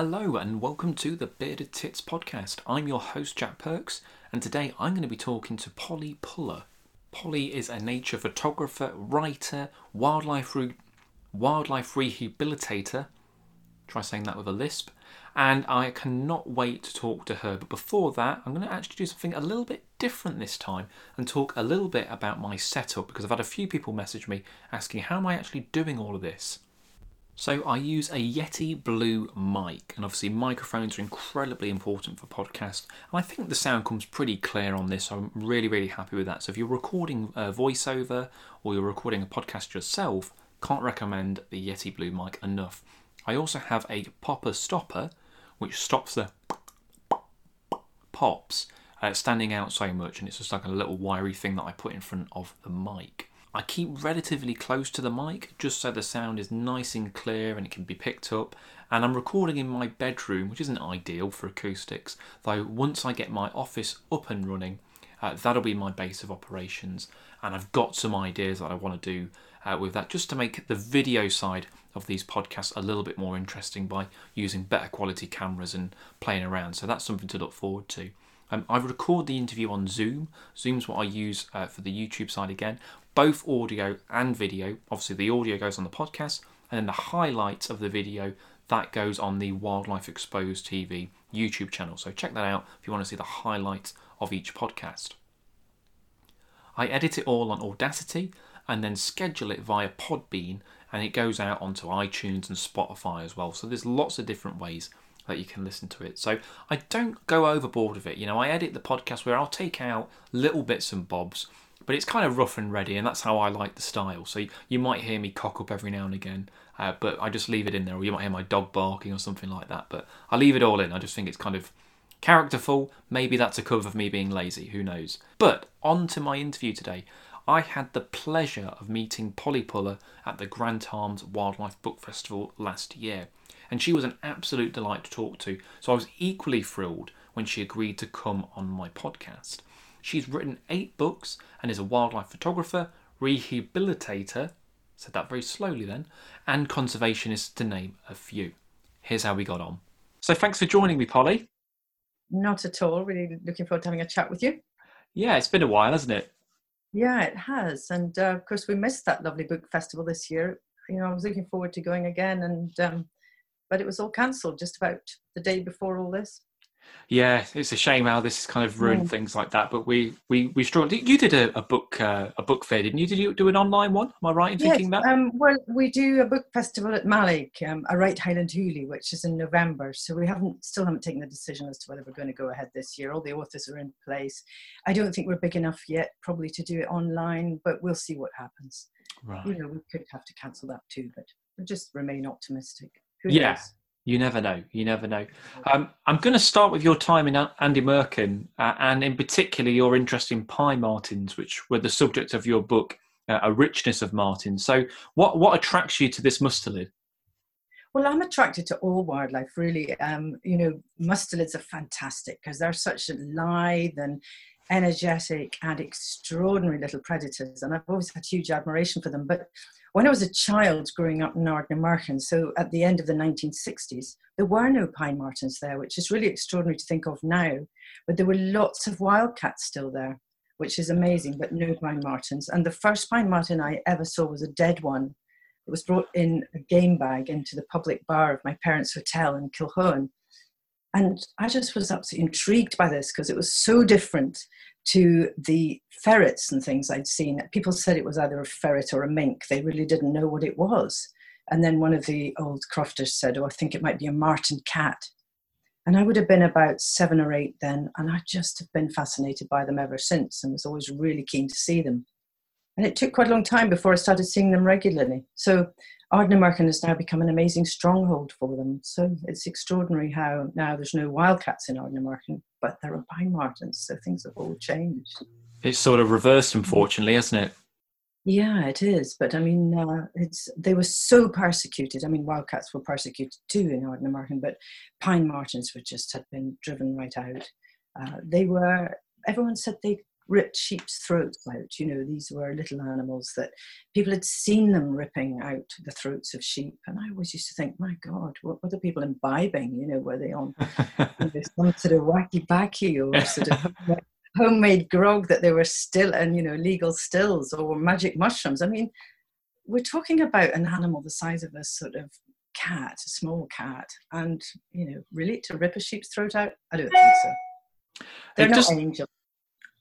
Hello, and welcome to the Bearded Tits podcast. I'm your host, Jack Perks, and today I'm going to be talking to Polly Pullar. Polly is a nature photographer, writer, wildlife, re- wildlife rehabilitator. Try saying that with a lisp. And I cannot wait to talk to her. But before that, I'm going to actually do something a little bit different this time and talk a little bit about my setup because I've had a few people message me asking how am I actually doing all of this. So I use a Yeti Blue mic, and obviously microphones are incredibly important for podcasts. And I think the sound comes pretty clear on this. So I'm really, really happy with that. So if you're recording a voiceover or you're recording a podcast yourself, can't recommend the Yeti Blue mic enough. I also have a popper stopper, which stops the pops uh, standing out so much, and it's just like a little wiry thing that I put in front of the mic. I keep relatively close to the mic just so the sound is nice and clear and it can be picked up. And I'm recording in my bedroom, which isn't ideal for acoustics, though once I get my office up and running, uh, that'll be my base of operations. And I've got some ideas that I want to do uh, with that just to make the video side of these podcasts a little bit more interesting by using better quality cameras and playing around. So that's something to look forward to. Um, I record the interview on Zoom. Zoom's what I use uh, for the YouTube side again both audio and video. Obviously, the audio goes on the podcast, and then the highlights of the video that goes on the Wildlife Exposed TV YouTube channel. So check that out if you want to see the highlights of each podcast. I edit it all on Audacity and then schedule it via Podbean, and it goes out onto iTunes and Spotify as well. So there's lots of different ways that you can listen to it. So I don't go overboard with it. You know, I edit the podcast where I'll take out little bits and bobs but it's kind of rough and ready, and that's how I like the style. So you, you might hear me cock up every now and again, uh, but I just leave it in there, or you might hear my dog barking or something like that. But I leave it all in. I just think it's kind of characterful. Maybe that's a cover of me being lazy. Who knows? But on to my interview today. I had the pleasure of meeting Polly Pullar at the Grant Arms Wildlife Book Festival last year, and she was an absolute delight to talk to. So I was equally thrilled when she agreed to come on my podcast. She's written eight books and is a wildlife photographer, rehabilitator, said that very slowly then, and conservationist to name a few. Here's how we got on. So thanks for joining me, Polly. Not at all. Really looking forward to having a chat with you. Yeah, it's been a while, hasn't it? Yeah, it has. And uh, of course, we missed that lovely book festival this year. You know, I was looking forward to going again, and um, but it was all cancelled just about the day before all this. Yeah, it's a shame how this has kind of ruined things like that. But we we we struggled. You did a, a book uh, a book fair, didn't you? Did you do an online one? Am I right in yes, thinking that? Um, well, we do a book festival at Malik, um, a right Highland Hoolie, which is in November. So we haven't still haven't taken the decision as to whether we're going to go ahead this year. All the authors are in place. I don't think we're big enough yet, probably to do it online, but we'll see what happens. Right. You know, we could have to cancel that too, but we just remain optimistic. Who yeah. Knows? You never know. You never know. Um, I'm going to start with your time in Ardnamurchan, uh, and in particular your interest in pine martens, which were the subject of your book, uh, A Richness of Martens. So, what what attracts you to this mustelid? Well, I'm attracted to all wildlife, really. Um, you know, mustelids are fantastic because they're such a lithe and energetic and extraordinary little predators, and I've always had huge admiration for them. But when I was a child growing up in Ardnamurchan, so at the end of the 1960s, there were no pine martens there, which is really extraordinary to think of now. But there were lots of wildcats still there, which is amazing, but no pine martens. And the first pine marten I ever saw was a dead one. It was brought in a game bag into the public bar of my parents' hotel in Kilchoan. And I just was absolutely intrigued by this because it was so different to the ferrets and things I'd seen. People said it was either a ferret or a mink. They really didn't know what it was. And then one of the old crofters said, Oh, I think it might be a marten cat. And I would have been about seven or eight then, and I just have been fascinated by them ever since and was always really keen to see them. And it took quite a long time before I started seeing them regularly. So Ardnamurchan has now become an amazing stronghold for them. So it's extraordinary how now there's no wildcats in Ardnamurchan, but there are pine martens. So things have all changed. It's sort of reversed, unfortunately, hasn't it? Yeah, it is. But I mean, uh, it's they were so persecuted. I mean, wildcats were persecuted too in Ardnamurchan, but pine martens were just had been driven right out. Uh, they were. Everyone said they ripped sheep's throats out. You know, these were little animals that people had seen them ripping out the throats of sheep. And I always used to think, my God, what were the people imbibing? You know, were they on you know, some sort of wacky backy or sort of homemade grog that they were still and, you know, legal stills or magic mushrooms? I mean, we're talking about an animal the size of a sort of cat, a small cat, and you know, really to rip a sheep's throat out? I don't think so. They're it not just, angels.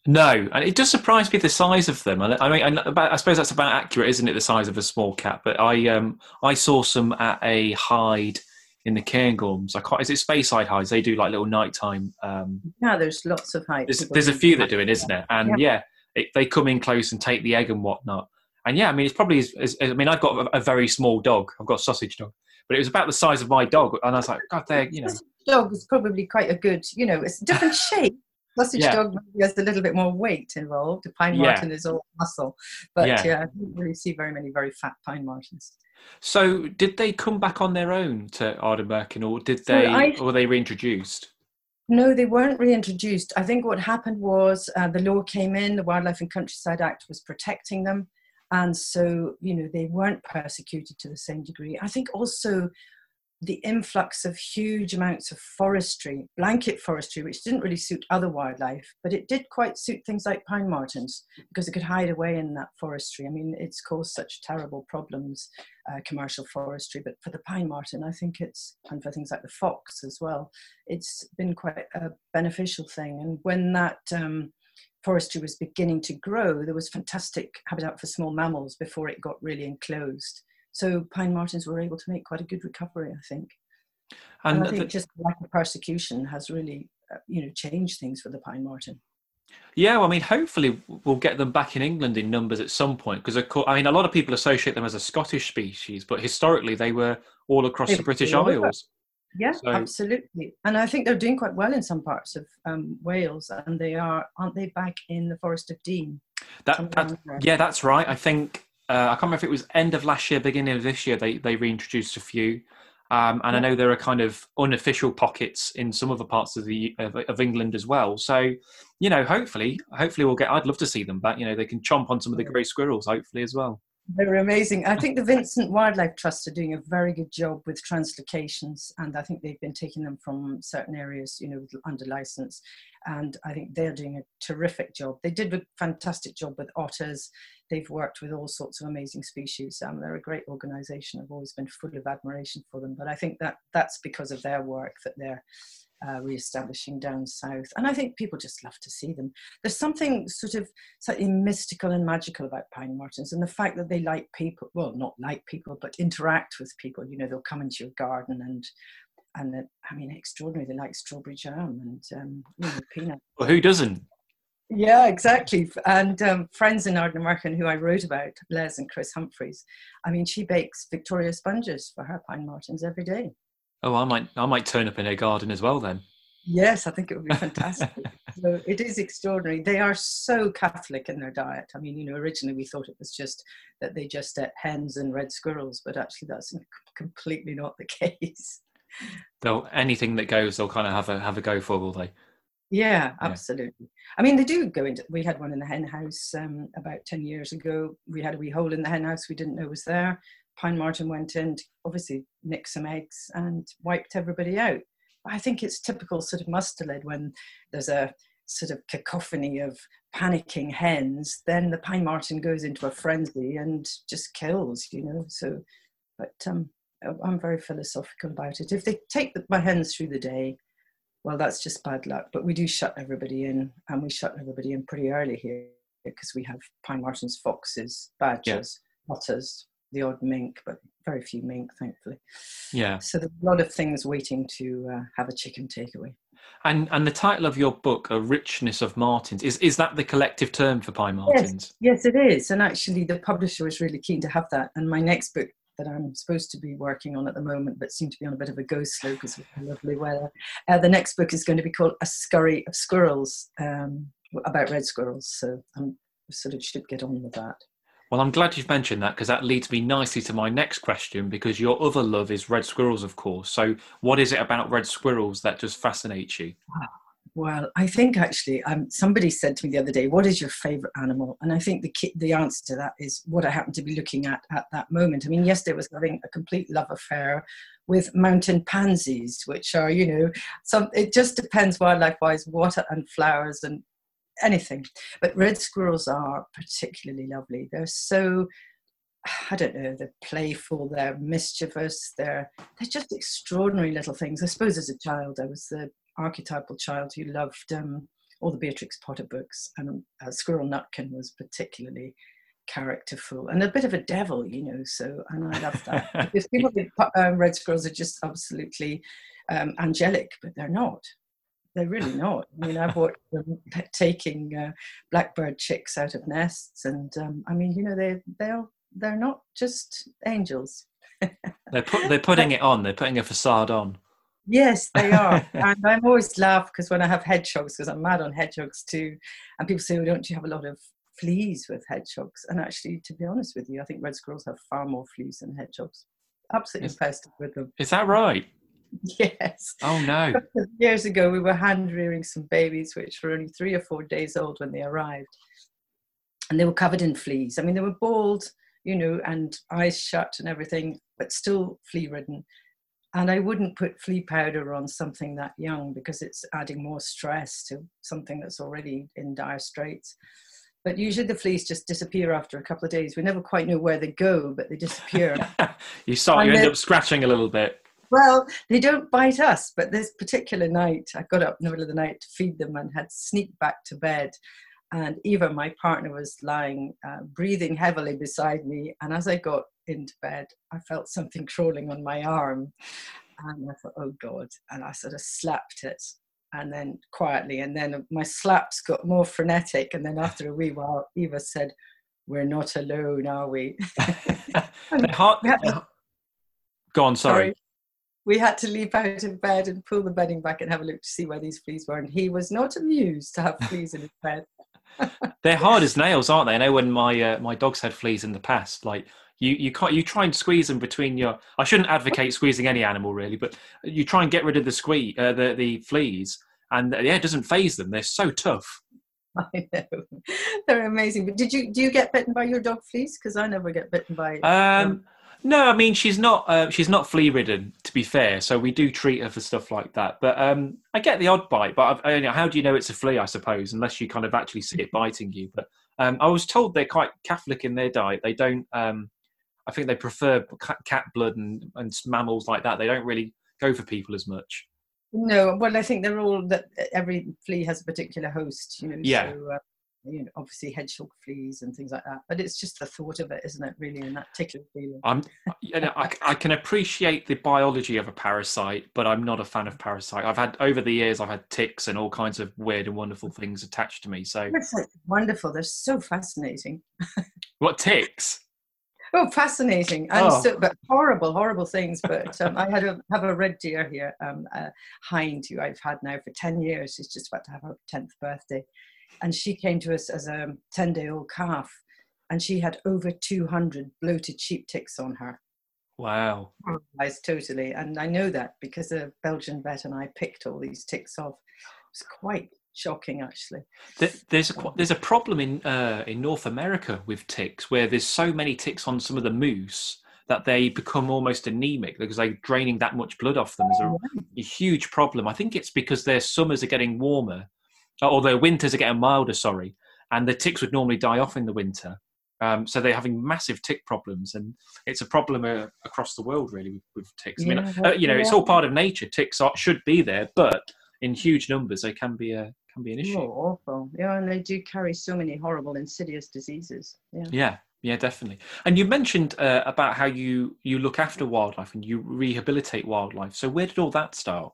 No, and it does surprise me the size of them. I mean, I suppose that's about accurate, isn't it? The size of a small cat. But I, um, I saw some at a hide in the Cairngorms. I can't, is it Speyside hides? They do like little nighttime. Um, yeah, there's lots of hides. There's, there's a few that do it, isn't it? And yeah, yeah it, they come in close and take the egg and whatnot. And yeah, I mean, it's probably. As, as, I mean, I've got a, a, very small dog. I've got a sausage dog, but it was about the size of my dog, and I was like, God, they're you know. Dog is probably quite a good, you know, it's a different shape. Sausage yeah. dog has a little bit more weight involved. The pine marten yeah. is all muscle, but yeah. yeah, I don't really see very many very fat pine martens. So, did they come back on their own to Ardnamurchan, or did they, so I, or were they reintroduced? No, they weren't reintroduced. I think what happened was uh, the law came in, the Wildlife and Countryside Act was protecting them and so you know they weren't persecuted to the same degree i think also the influx of huge amounts of forestry blanket forestry which didn't really suit other wildlife but it did quite suit things like pine martens because it could hide away in that forestry i mean it's caused such terrible problems uh, commercial forestry but for the pine marten i think it's and for things like the fox as well it's been quite a beneficial thing and when that um, forestry was beginning to grow, there was fantastic habitat for small mammals before it got really enclosed. So pine martens were able to make quite a good recovery, I think. And, and I think the, just lack of persecution has really, uh, you know, changed things for the pine marten. Yeah, well, I mean, hopefully we'll get them back in England in numbers at some point because, I mean, a lot of people associate them as a Scottish species, but historically they were all across the British Isles. Yeah, so, absolutely. And I think they're doing quite well in some parts of um, Wales, and they are, aren't they, back in the Forest of Dean? That, that yeah, that's right. I think uh, I can't remember if it was end of last year, beginning of this year. They they reintroduced a few, um, and. I know there are kind of unofficial pockets in some other parts of the of, of, England as well. So, you know, hopefully, hopefully we'll get. I'd love to see them back. You know, they can chomp on some of the grey squirrels, hopefully as well. They're amazing. I think the Vincent Wildlife Trust are doing a very good job with translocations, and I think they've been taking them from certain areas, you know, under license. And I think they're doing a terrific job. They did a fantastic job with otters. They've worked with all sorts of amazing species. Um, they're a great organisation. I've always been full of admiration for them. But I think that that's because of their work that they're uh, re-establishing down south. And I think people just love to see them. There's something sort of slightly mystical and magical about pine martens and the fact that they like people, well, not like people, but interact with people. You know, they'll come into your garden and and I mean, extraordinary. They like strawberry jam and um, you know, peanut. Well, who doesn't? Yeah, exactly. And um, friends in Ardnamurchan who I wrote about, Les and Chris Humphreys, I mean, she bakes Victoria sponges for her pine martens every day. Oh, I might, I might turn up in her garden as well then. Yes, I think it would be fantastic. so it is extraordinary. They are so Catholic in their diet. I mean, you know, originally we thought it was just that they just ate hens and red squirrels, but actually that's completely not the case. They'll anything that goes, they'll kind of have a have a go for, will they? Yeah, absolutely. Yeah. I mean, they do go into. We had one in the hen house um, about ten years ago. We had a wee hole in the hen house we didn't know was there. Pine marten went in to obviously nick some eggs and wiped everybody out. I think it's typical sort of mustelid when there's a sort of cacophony of panicking hens, then the pine marten goes into a frenzy and just kills, you know. So, but um, I'm very philosophical about it. If they take the, my hens through the day, well, that's just bad luck. But we do shut everybody in, and we shut everybody in pretty early here because we have pine martens, foxes, badgers, yeah. otters, the odd mink, but very few mink, thankfully. Yeah. So there's a lot of things waiting to uh, have a chicken takeaway. And and the title of your book, "A Richness of Martens, is is that the collective term for pine martens? Yes, yes, it is. And actually, the publisher was really keen to have that. And my next book that I'm supposed to be working on at the moment, but seem to be on a bit of a go slow because of the lovely weather. Uh, the next book is going to be called "A Scurry of Squirrels," um, about red squirrels. So I'm sort of should get on with that. Well, I'm glad you've mentioned that because that leads me nicely to my next question. Because your other love is red squirrels, of course. So, what is it about red squirrels that just fascinates you? Well, I think actually, um, somebody said to me the other day, "What is your favourite animal?" And I think the the answer to that is what I happen to be looking at at that moment. I mean, yesterday was having a complete love affair with mountain pansies, which are, you know, some. It just depends wildlife-wise, what and flowers and anything. But red squirrels are particularly lovely. They're so I don't know, they're playful, they're mischievous, they're they're just extraordinary little things. I suppose as a child, I was the archetypal child who loved um, all the Beatrix Potter books, and uh, Squirrel Nutkin was particularly characterful and a bit of a devil, you know. So, and I love that because people think um, red squirrels are just absolutely um, angelic, but they're not. They're really not. I mean, I've watched them taking uh, blackbird chicks out of nests, and um, I mean, you know, they they're they're not just angels. they're put, they're putting it on. They're putting a facade on. Yes, they are. and I'm always laugh because when I have hedgehogs, because I'm mad on hedgehogs too, and people say, well, don't you have a lot of fleas with hedgehogs? And actually, to be honest with you, I think red squirrels have far more fleas than hedgehogs. Absolutely infested with them. Is that right? Yes. Oh no. Years ago, we were hand rearing some babies, which were only three or four days old when they arrived. And they were covered in fleas. I mean, they were bald, you know, and eyes shut and everything, but still flea ridden. And I wouldn't put flea powder on something that young because it's adding more stress to something that's already in dire straits. But usually the fleas just disappear after a couple of days. We never quite know where they go, but they disappear. you start, you end up scratching a little bit. Well, they don't bite us, but this particular night, I got up in the middle of the night to feed them and had sneaked back to bed. And Eva, my partner, was lying, uh, breathing heavily beside me. And as I got into bed, I felt something crawling on my arm. And I thought, oh God. And I sort of slapped it and then quietly. And then my slaps got more frenetic. And then after a wee while, Eva said, We're not alone, are we? hard, Go on, sorry. sorry. We had to leap out of bed and pull the bedding back and have a look to see where these fleas were. And he was not amused to have fleas in his bed. They're hard as nails, aren't they? I know when my uh, my dogs had fleas in the past, like you you can't you try and squeeze them between your i shouldn't advocate squeezing any animal really but you try and get rid of the squeeze uh, the the fleas and uh, yeah it doesn't phase them they're so tough I know they're amazing. But did you do you get bitten by your dog fleas? Because I never get bitten by. Um, no, I mean she's not uh, she's not flea ridden. To be fair, so we do treat her for stuff like that. But um, I get the odd bite. But I, how do you know it's a flea? I suppose unless you kind of actually see it biting you. But um, I was told they're quite Catholic in their diet. They don't um, I think they prefer cat blood and, and mammals like that. They don't really go for people as much. No, well, I think they're all that every flea has a particular host, you know. Yeah. So, uh, you know, obviously hedgehog fleas and things like that. But it's just the thought of it, isn't it? Really, and that particular feeling. I'm, you know, I, I can appreciate the biology of a parasite, but I'm not a fan of parasite. I've had over the years, I've had ticks and all kinds of weird and wonderful things attached to me. So wonderful. They're so fascinating. what ticks? Oh, fascinating and oh. so, but horrible, horrible things. But um, I had a have a red deer here, um, a hind who I've had now for ten years. She's just about to have her tenth birthday, and she came to us as a ten day old calf, and she had over two hundred bloated sheep ticks on her. Wow, paralyzed totally, and I know that because a Belgian vet and I picked all these ticks off. It was quite shocking actually. There's a there's a problem in uh, in north america with ticks where there's so many ticks on some of the moose that they become almost anemic because they're draining that much blood off them. Is a, a huge problem. I think it's because their summers are getting warmer or their winters are getting milder sorry and the ticks would normally die off in the winter um, so they're having massive tick problems, and it's a problem uh, across the world, really, with, with ticks. I mean, uh, you know, it's all part of nature. Ticks are, should be there, but in huge numbers, they can be a can be an issue. Oh, awful. Yeah, and they do carry so many horrible, insidious diseases. Yeah. Yeah. Yeah, definitely. And you mentioned uh, about how you you look after wildlife and you rehabilitate wildlife. So where did all that start?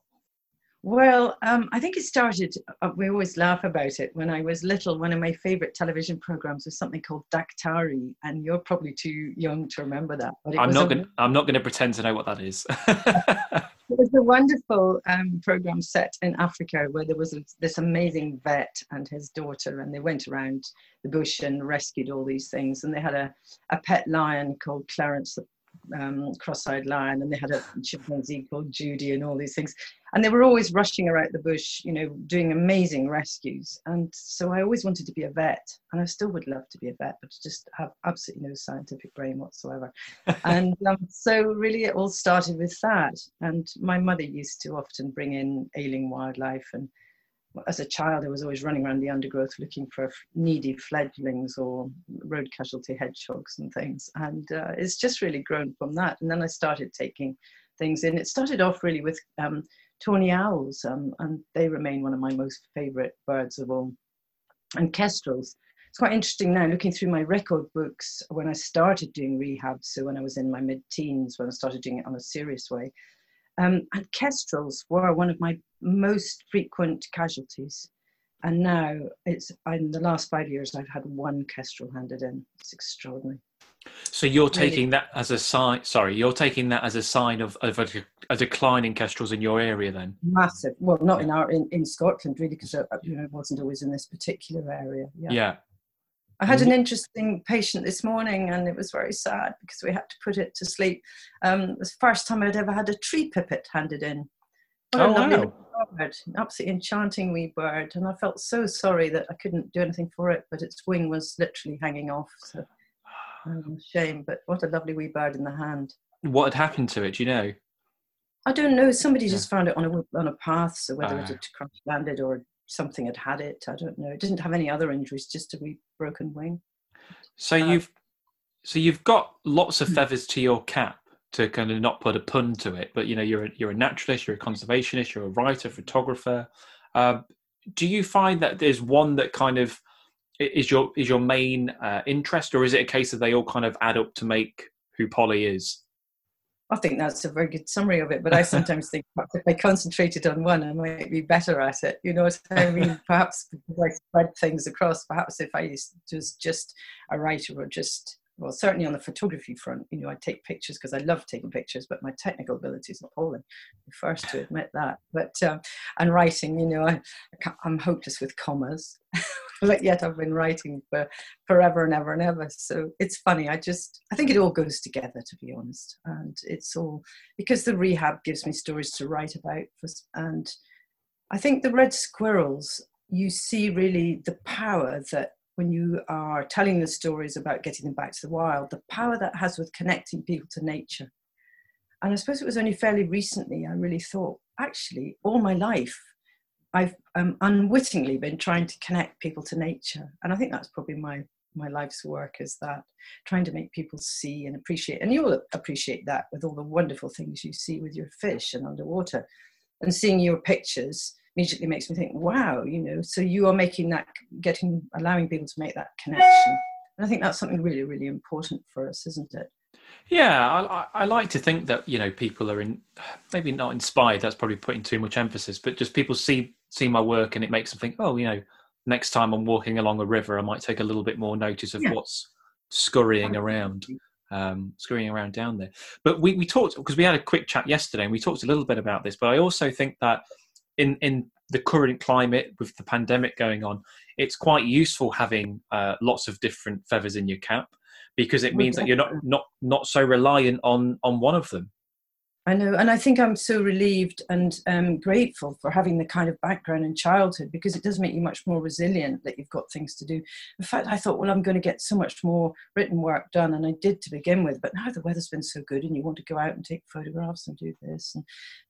Well, um, I think it started, uh, we always laugh about it. When I was little, one of my favorite television programs was something called Daktari, and you're probably too young to remember that. But I'm not, gonna, I'm not going to pretend to know what that is. it was a wonderful um, program set in Africa where there was a, this amazing vet and his daughter, and they went around the bush and rescued all these things. And they had a, a pet lion called Clarence the um, cross-eyed lion, and they had a chimpanzee called Judy, and all these things. And they were always rushing around the bush, you know, doing amazing rescues. And so I always wanted to be a vet, and I still would love to be a vet, but just have absolutely no scientific brain whatsoever. and um, so really, it all started with that. And my mother used to often bring in ailing wildlife and as a child, I was always running around the undergrowth looking for needy fledglings or road casualty hedgehogs and things. And uh, it's just really grown from that. And then I started taking things in. It started off really with um, tawny owls, um, and they remain one of my most favorite birds of all. And kestrels. It's quite interesting now looking through my record books when I started doing rehab. So when I was in my mid teens, when I started doing it on a serious way. Um, and kestrels were one of my most frequent casualties. And now it's in the last five years I've had one kestrel handed in. It's extraordinary. So you're taking that as a sign. Sorry, you're taking that as a sign of, of a, a, decline in kestrels in your area, then. Massive. Well, not in our in, in Scotland really, because uh, you know it wasn't always in this particular area. Yeah. yeah. I had an mm-hmm. interesting patient this morning, and it was very sad because we had to put it to sleep. Um, it was the first time I'd ever had a tree pipit handed in. What oh, wow. bird, absolutely enchanting wee bird, and I felt so sorry that I couldn't do anything for it, but its wing was literally hanging off. So, um, shame, but what a lovely wee bird in the hand. What had happened to it? Do you know? I don't know. Somebody yeah. just found it on a on a path, so whether it ah. had crash landed or something had had it. I don't know. It didn't have any other injuries, just a broken wing. So uh, you've so you've got lots of hmm. feathers to your cap to kind of not put a pun to it, but you know you're a, you're a naturalist, you're a conservationist, you're a writer, photographer. Uh, do you find that there's one that kind of is your is your main uh, interest, or is it a case that they all kind of add up to make who Polly is? I think that's a very good summary of it. But I sometimes think if I concentrated on one, I might be better at it. You know what I mean? perhaps because I spread things across. Perhaps if I was just a writer or just well, certainly on the photography front, you know, I take pictures because I love taking pictures, but my technical ability is appalling. I'm first to admit that. But um, and writing, you know, I, I'm hopeless with commas, but yet I've been writing for forever and ever and ever. So it's funny. I just I think it all goes together, to be honest, and it's all because the rehab gives me stories to write about, and I think the red squirrels. You see really the power that when you are telling the stories about getting them back to the wild, the power that has with connecting people to nature. And I suppose it was only fairly recently I really thought, actually, all my life, I've um, unwittingly been trying to connect people to nature. And I think that's probably my my life's work is that trying to make people see and appreciate and you'll appreciate that with all the wonderful things you see with your fish and underwater and seeing your pictures immediately makes me think, wow, you know, so you are making that, getting, allowing people to make that connection. And I think that's something really, really important for us, isn't it? Yeah, I, I like to think that you know people are in, maybe not inspired. That's probably putting too much emphasis, but just people see see my work and it makes them think, oh, you know, next time I'm walking along a river, I might take a little bit more notice of yeah. what's scurrying around, um, scurrying around down there. But we we talked because we had a quick chat yesterday and we talked a little bit about this. But I also think that in in the current climate with the pandemic going on, it's quite useful having uh, lots of different feathers in your cap because it means that you're not not not so reliant on on one of them. I know, and I think I'm so relieved and um, grateful for having the kind of background in childhood because it does make you much more resilient that you've got things to do. In fact, I thought, well, I'm going to get so much more written work done, and I did to begin with. But now the weather's been so good, and you want to go out and take photographs and do this and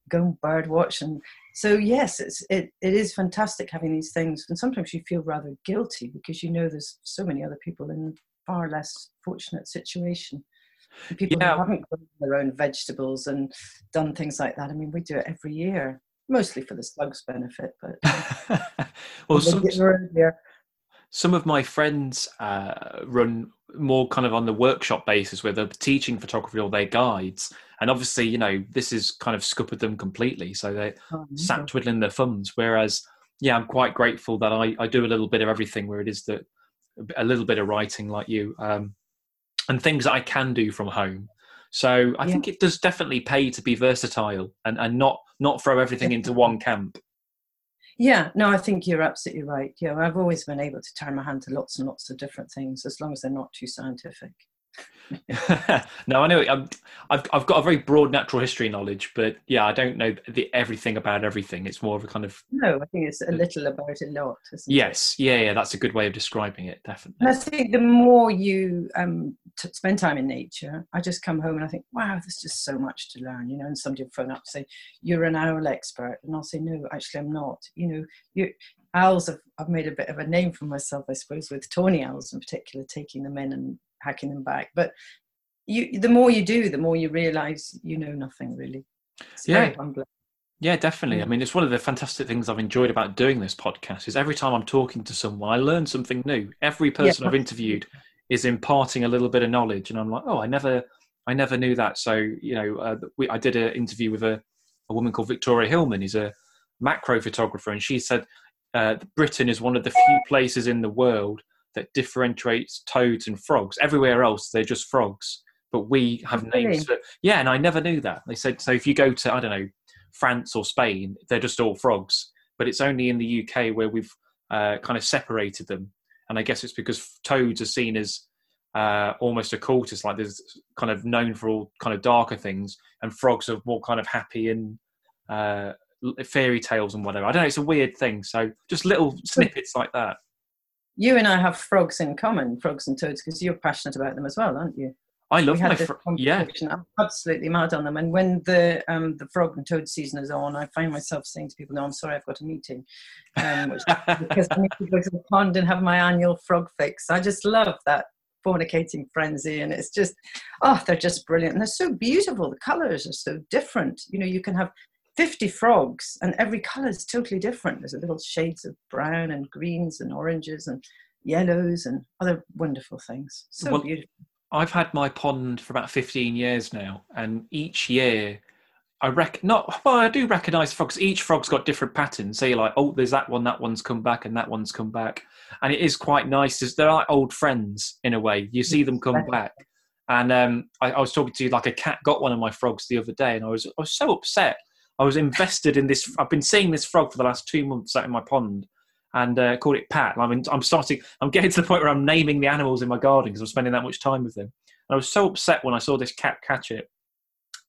go and bird watch, and so yes, it's it it is fantastic having these things. And sometimes you feel rather guilty because you know there's so many other people in far less fortunate situation people yeah. who haven't grown their own vegetables and done things like that. I mean, we do it every year, mostly for the slugs' benefit, but well, some, some of my friends uh, run more kind of on the workshop basis where they're teaching photography or their guides. And obviously you know this is kind of scuppered them completely. So they oh, sat twiddling their thumbs. Whereas yeah i'm quite grateful that I, I do a little bit of everything where it is that a little bit of writing like you. Um, and things that I can do from home. So I yeah. think it does definitely pay to be versatile and, and not not throw everything into one camp. Yeah, no, I think you're absolutely right. Yeah, I've always been able to turn my hand to lots and lots of different things as long as they're not too scientific. no, I know. I'm, I've I've got a very broad natural history knowledge, but yeah, I don't know the, everything about everything. It's more of a kind of no. I think it's a little about a lot. yes, it? yeah, yeah. That's a good way of describing it. Definitely. And I think the more you um, t- spend time in nature, I just come home and I think, wow, there's just so much to learn. You know, and somebody will phone up and say, "You're an owl expert," and I'll say, "No, actually, I'm not." You know, you owls have I've made a bit of a name for myself, I suppose, with tawny owls in particular, taking them in and hacking them back. But you, the more you do, the more you realise you know nothing really. It's yeah. Yeah, definitely. I mean, it's one of the fantastic things I've enjoyed about doing this podcast is every time I'm talking to someone, I learn something new. Every person yeah. I've interviewed is imparting a little bit of knowledge, and I'm like, oh, I never, I never knew that. So, you know, uh, we, I did an interview with a, a woman called Victoria Hillman, who's a macro photographer, and she said uh, Britain is one of the few places in the world that differentiates toads and frogs. Everywhere else, they're just frogs, but we have really? names for. Yeah, and I never knew that. They said so. If you go to I don't know France or Spain, they're just all frogs, but it's only in the UK where we've uh, kind of separated them. And I guess it's because toads are seen as uh, almost a cultist, like there's kind of known for all kind of darker things, and frogs are more kind of happy and uh, fairy tales and whatever. I don't know. It's a weird thing. So just little snippets like that. You and I have frogs in common, frogs and toads, because you're passionate about them as well, aren't you? I love my frogs. Yeah, I'm absolutely mad on them. And when the um, the frog and toad season is on, I find myself saying to people, "No, I'm sorry, I've got a meeting," um, which, because I need to go to the pond and have my annual frog fix. I just love that fornicating frenzy, and it's just, oh, they're just brilliant, and they're so beautiful. The colours are so different. You know, you can have 50 frogs and every color is totally different. There's a little shades of brown and greens and oranges and yellows and other wonderful things. So well, beautiful. I've had my pond for about 15 years now and each year i reckon not well i do recognize frogs. Each frog's got different patterns. So you're like oh there's that one that one's come back and that one's come back. And it is quite nice As they're like old friends in a way. You see them come back. And um, I, I was talking to like a cat got one of my frogs the other day and i was i was so upset I was invested in this. I've been seeing this frog for the last two months out in my pond, and uh, called it Pat. I mean, I'm starting. I'm getting to the point where I'm naming the animals in my garden because I'm spending that much time with them. And I was so upset when I saw this cat catch it,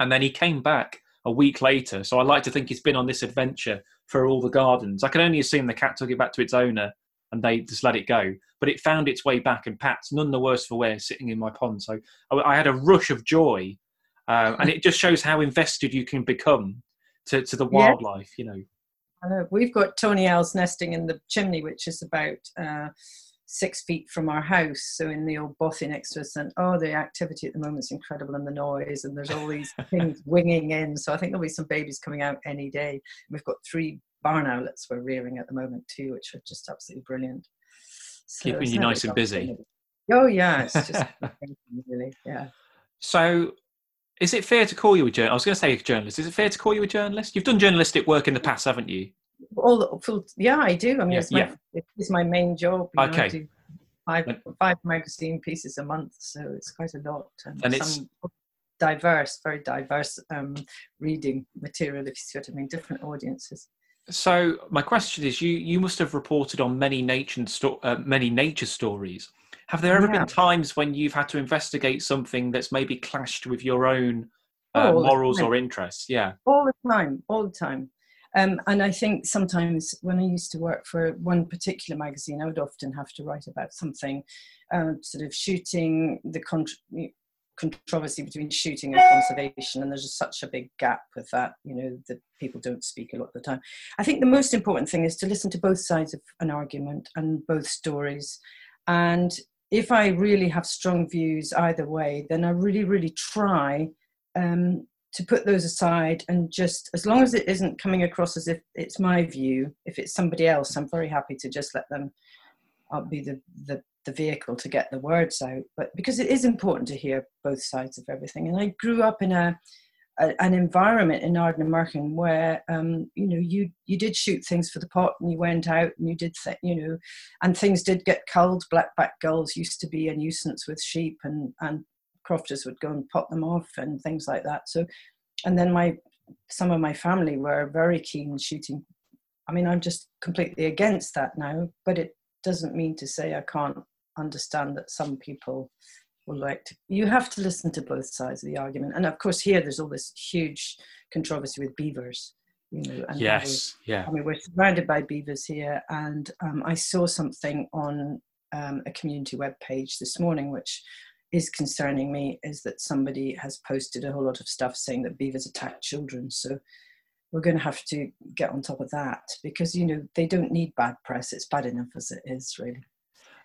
and then he came back a week later. So I like to think he's been on this adventure for all the gardens. I can only assume the cat took it back to its owner and they just let it go. But it found its way back, and Pat's none the worse for wear sitting in my pond. So I, I had a rush of joy, uh, and it just shows how invested you can become to, to the wildlife, yeah. you know. Uh, we've got tawny owls nesting in the chimney, which is about uh, six feet from our house. So in the old bothy next to us, and oh, the activity at the moment is incredible, and the noise, and there's all these things winging in. So I think there'll be some babies coming out any day. We've got three barn owlets we're rearing at the moment too, which are just absolutely brilliant. So Keeping you nice and busy. Oh yeah, it's just really yeah. So is it fair to call you a journalist? I was going to say a journalist. Is it fair to call you a journalist? You've done journalistic work in the past, haven't you? All full, yeah, I do. I mean, yeah, it's, my, yeah. it's my main job. okay. five, five magazine pieces a month, so it's quite a lot. And, and it's diverse, very diverse um, reading material, if you see what I mean, different audiences. So my question is, you you must have reported on many nature sto- uh, many nature stories. Have there ever yeah. been times when you've had to investigate something that's maybe clashed with your own uh, oh, morals or interests? Yeah. All the time, all the time. Um, and I think sometimes when I used to work for one particular magazine, I would often have to write about something, uh, sort of shooting the controversy between shooting and conservation, and there's just such a big gap with that. You know that people don't speak a lot of the time. I think the most important thing is to listen to both sides of an argument and both stories, and if I really have strong views either way, then I really, really try um, to put those aside and just, as long as it isn't coming across as if it's my view, if it's somebody else, I'm very happy to just let them. I'll uh, be the, the, the vehicle to get the words out. But because it is important to hear both sides of everything. And I grew up in a a, an environment in Ardnamurchan where um, you know you you did shoot things for the pot and you went out and you did th- you know and things did get culled. Blackback gulls used to be a nuisance with sheep and and crofters would go and pot them off and things like that. So and then my some of my family were very keen shooting. I mean i'm just completely against that now but it doesn't mean to say i can't understand that some people will like to, you have to listen to both sides of the argument. And of course, here there's all this huge controversy with beavers. You know, and yes, yeah. I mean, we're surrounded by beavers here, and um, I saw something on um, a community web page this morning, which is concerning me, is that somebody has posted a whole lot of stuff saying that beavers attack children. So we're going to have to get on top of that because you know they don't need bad press. It's bad enough as it is, really.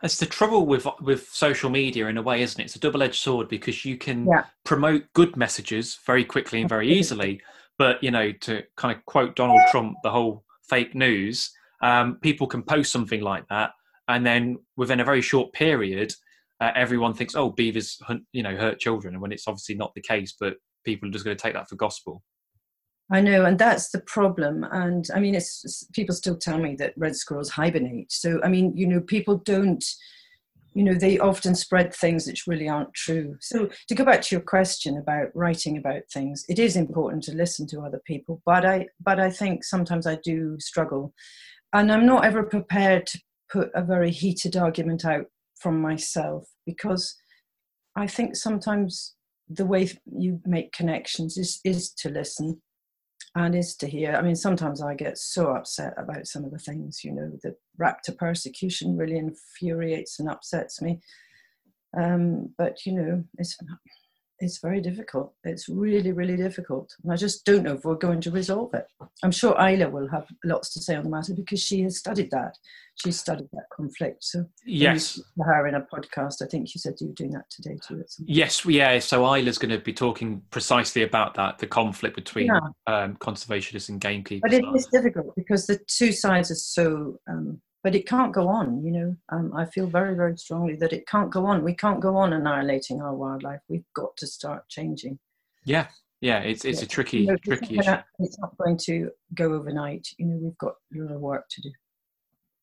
It's the trouble with with social media in a way, isn't it? It's a double edged sword because you can yeah. promote good messages very quickly and very easily, but you know, to kind of quote Donald Trump, the whole fake news, um, people can post something like that, and then within a very short period, uh, everyone thinks, "Oh, beavers, you know, hurt children," and when it's obviously not the case, but people are just going to take that for gospel. I know, and that's the problem. And I mean, it's, people still tell me that red squirrels hibernate. So I mean, you know, people don't, you know, they often spread things which really aren't true. So to go back to your question about writing about things, it is important to listen to other people. But I, but I think sometimes I do struggle, and I'm not ever prepared to put a very heated argument out from myself because I think sometimes the way you make connections is is to listen and is to hear. I mean, sometimes I get so upset about some of the things, you know, the raptor persecution really infuriates and upsets me. Um, but, you know, it's it's very difficult. It's really, really difficult. And I just don't know if we're going to resolve it. I'm sure Isla will have lots to say on the matter because she has studied that. She studied that conflict. So yes, For her in a podcast. I think you said you were doing that today too. Yes, yeah. So Isla's going to be talking precisely about that, the conflict between yeah. um, conservationists and gamekeepers. But it is difficult because the two sides are so um, but it can't go on you know? Um, i feel very very strongly that it can't go on. We can't go on annihilating our wildlife. We've got to start changing. Yeah yeah it's it's a tricky you know, tricky it's not, it's not going to go overnight. You know we've got a lot of work to do.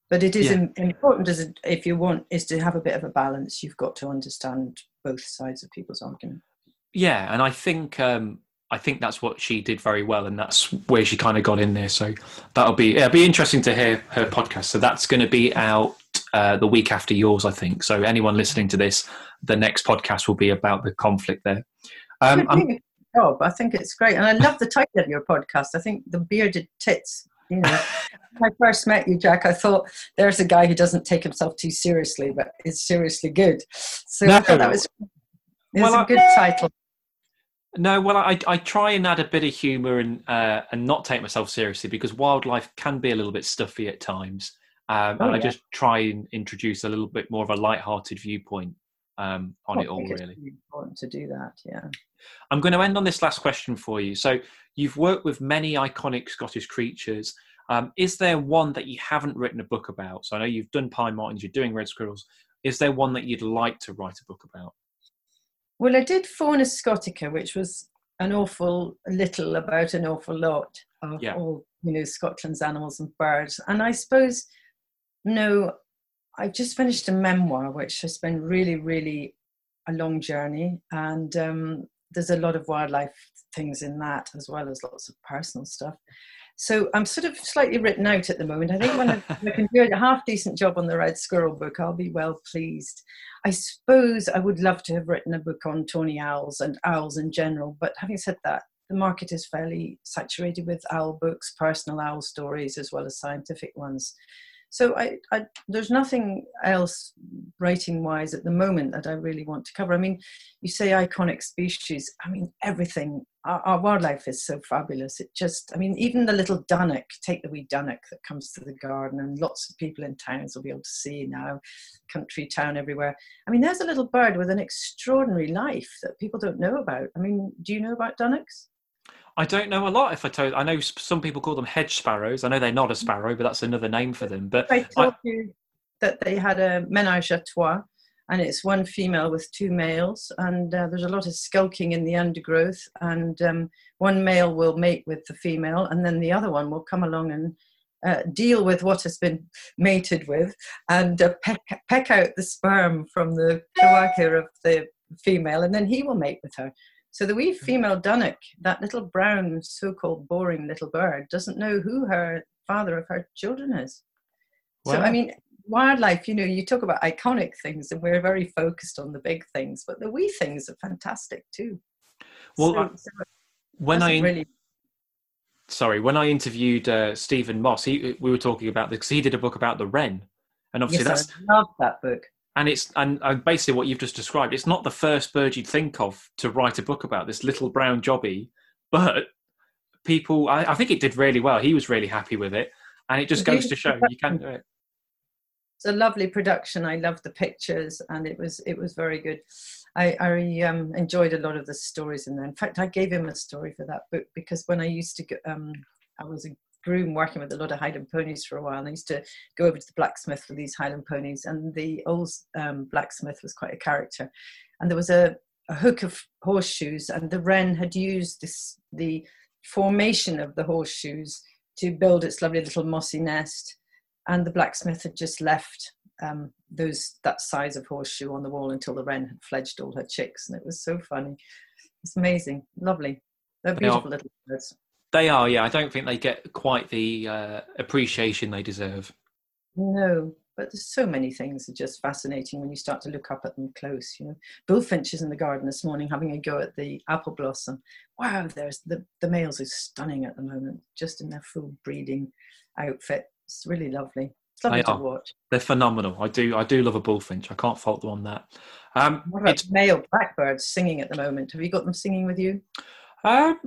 But it is yeah. important as a, if you want is to have a bit of a balance. You've got to understand both sides of people's argument. Yeah and i think um I think that's what she did very well, and that's where she kind of got in there. So that'll be it'll be interesting to hear her podcast. So that's going to be out uh, the week after yours, I think. So anyone listening to this, the next podcast will be about the conflict there. Um, job. I think it's great, and I love the title of your podcast. I think the bearded tits. You know, when I first met you, Jack, I thought there's a guy who doesn't take himself too seriously, but is seriously good. So no. I thought that was, it was well, a good title. No, well, I, I try and add a bit of humour and uh, and not take myself seriously because wildlife can be a little bit stuffy at times, um, oh, and yeah. I just try and introduce a little bit more of a light-hearted viewpoint um, on it all. really important to do that. Yeah. I'm going to end on this last question for you. So you've worked with many iconic Scottish creatures. Um, is there one that you haven't written a book about? So I know you've done pine martens, you're doing red squirrels. Is there one that you'd like to write a book about? Well, I did Fauna Scotica, which was an awful little about an awful lot of yeah. all you know Scotland's animals and birds. And I suppose, no, I've just finished a memoir, which has been really, really a long journey, and um, there's a lot of wildlife things in that as well as lots of personal stuff. So I'm sort of slightly written out at the moment. I think when I, I can do a half decent job on the Red Squirrel book, I'll be well pleased. I suppose I would love to have written a book on tawny owls and owls in general, but having said that, the market is fairly saturated with owl books, personal owl stories, as well as scientific ones. So I, I, there's nothing else writing wise at the moment that I really want to cover. I mean, you say iconic species. I mean, everything. Our, our wildlife is so fabulous. It just, I mean, even the little dunnock. Take the wee dunnock that comes to the garden, and lots of people in towns will be able to see now, country town everywhere. I mean, there's a little bird with an extraordinary life that people don't know about. I mean, do you know about dunnocks? I don't know a lot. If I told, I know some people call them hedge sparrows. I know they're not a sparrow, but that's another name for them. But I told I, you that they had a menage a trois, and it's one female with two males, and uh, there's a lot of skulking in the undergrowth, and um, one male will mate with the female, and then the other one will come along and uh, deal with what has been mated with, and uh, peck, peck out the sperm from the cloaca of the female, and then he will mate with her. So the wee female dunnock, that little brown, so-called boring little bird, doesn't know who her father of her children is. Wow. So I mean, wildlife, you know, you talk about iconic things, and we're very focused on the big things, but the wee things are fantastic too. Well, so, so when I really sorry, when I interviewed uh, Stephen Moss, he we were talking about this because he did a book about the wren, and obviously yes, that's I love that book. And it's and, and basically what you've just described. It's not the first bird you'd think of to write a book about this little brown jobby, but people, I, I think it did really well. He was really happy with it, and it just goes to show you can do it. It's a lovely production. I love the pictures, and it was it was very good. I, I um, enjoyed a lot of the stories in there. In fact, I gave him a story for that book because when I used to, go, um, I was a groom working with a lot of Highland ponies for a while. And I used to go over to the blacksmith for these Highland ponies, and the old um, blacksmith was quite a character. And there was a, a hook of horseshoes, and the wren had used this the formation of the horseshoes to build its lovely little mossy nest. And the blacksmith had just left um, those that size of horseshoe on the wall until the wren had fledged all her chicks, and it was so funny. It's amazing, lovely. They're beautiful they little birds. They are, yeah. I don't think they get quite the uh, appreciation they deserve. No, but there's so many things that are just fascinating when you start to look up at them close. You know, bullfinches in the garden this morning having a go at the apple blossom. Wow, there's the the males are stunning at the moment, just in their full breeding outfit. It's really lovely. It's lovely to watch. They're phenomenal. I do I do love a bullfinch. I can't fault them on that. Um, what about male blackbirds singing at the moment? Have you got them singing with you? Um,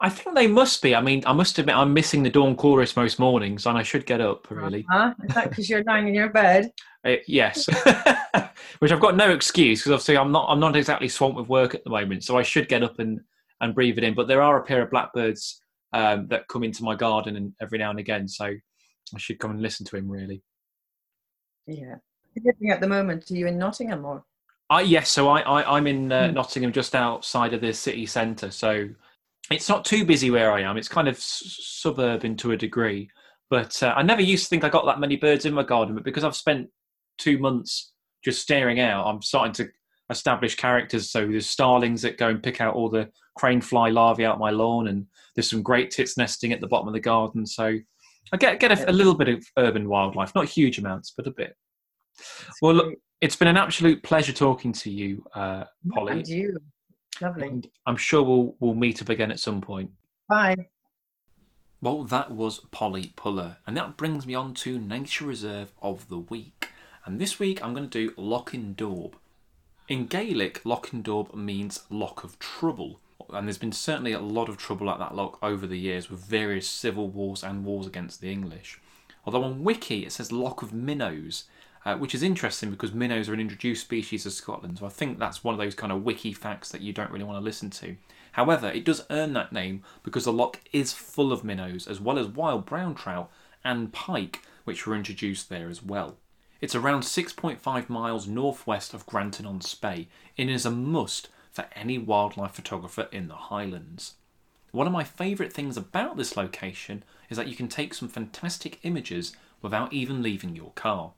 I think they must be. I mean, I must admit, I'm missing the dawn chorus most mornings, and I should get up really. Uh-huh. Is that because you're lying in your bed? Uh, yes, which I've got no excuse because obviously I'm not. I'm not exactly swamped with work at the moment, so I should get up and and breathe it in. But there are a pair of blackbirds um, that come into my garden and every now and again, so I should come and listen to him. Really. Yeah. At the moment, are you in Nottingham or? Uh, yes, so I, I I'm in uh, hmm. Nottingham, just outside of the city centre. So it's not too busy where I am. It's kind of suburban to a degree. But uh, I never used to think I got that many birds in my garden. But because I've spent two months just staring out, I'm starting to establish characters. So there's starlings that go and pick out all the crane fly larvae out my lawn, and there's some great tits nesting at the bottom of the garden. So I get get a, a little bit of urban wildlife, not huge amounts, but a bit. That's well, look, it's been an absolute pleasure talking to you, uh, Polly. And you. Lovely. And I'm sure we'll we'll meet up again at some point. Bye. Well, that was Polly Pullar, and that brings me on to Nature Reserve of the Week. And this week I'm going to do Loch Daub. In Gaelic, Loch Daub means lock of Trouble, and there's been certainly a lot of trouble at that lock over the years with various civil wars and wars against the English. Although on Wiki it says Lock of Minnows, uh, which is interesting because minnows are an introduced species of Scotland. So I think that's one of those kind of wiki facts that you don't really want to listen to. However, it does earn that name because the lock is full of minnows, as well as wild brown trout and pike, which were introduced there as well. It's around 6.5 miles northwest of Grantown on Spey and is a must for any wildlife photographer in the Highlands. One of my favourite things about this location is that you can take some fantastic images without even leaving your car.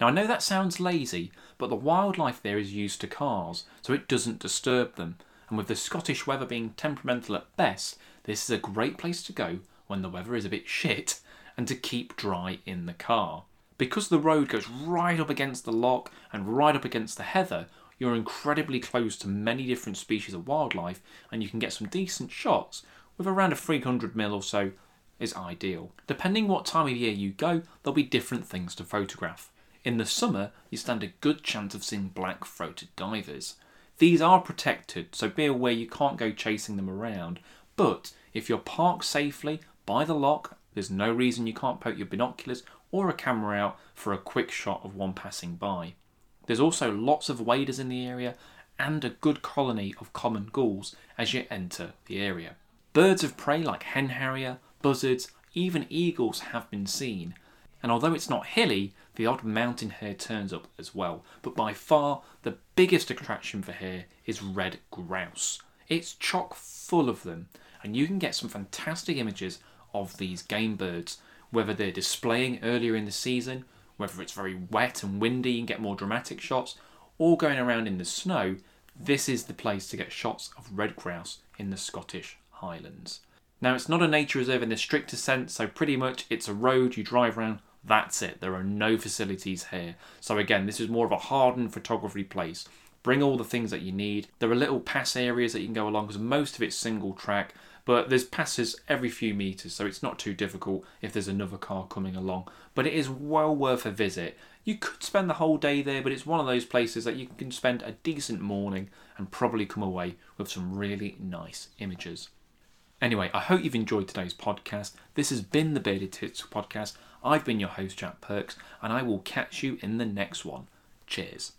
Now, I know that sounds lazy, but the wildlife there is used to cars, so it doesn't disturb them. And with the Scottish weather being temperamental at best, this is a great place to go when the weather is a bit shit and to keep dry in the car. Because the road goes right up against the loch and right up against the heather, you're incredibly close to many different species of wildlife and you can get some decent shots with around a 300 mil or so is ideal. Depending what time of year you go, there'll be different things to photograph. In the summer, you stand a good chance of seeing black throated divers. These are protected, so be aware you can't go chasing them around, but if you're parked safely by the lock, there's no reason you can't poke your binoculars or a camera out for a quick shot of one passing by. There's also lots of waders in the area and a good colony of common gulls as you enter the area. Birds of prey like hen harrier, buzzards, even eagles have been seen, and although it's not hilly, the odd mountain hare turns up as well. But by far, the biggest attraction for here is red grouse. It's chock full of them, and you can get some fantastic images of these game birds, whether they're displaying earlier in the season, whether it's very wet and windy, and get more dramatic shots, or going around in the snow. This is the place to get shots of red grouse in the Scottish Highlands. Now, it's not a nature reserve in the strictest sense, so pretty much it's a road you drive around That's it. There are no facilities here. So again, this is more of a hardened photography place. Bring all the things that you need. There are little pass areas that you can go along because most of it's single track, but there's passes every few meters, so it's not too difficult if there's another car coming along. But it is well worth a visit. You could spend the whole day there, but it's one of those places that you can spend a decent morning and probably come away with some really nice images. Anyway, I hope you've enjoyed today's podcast. This has been the Bearded Tits podcast. I've been your host, Jack Perks, and I will catch you in the next one. Cheers.